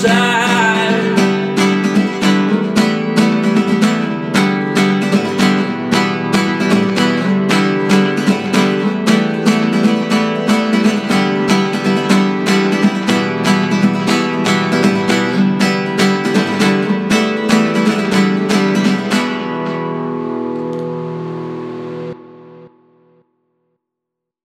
side.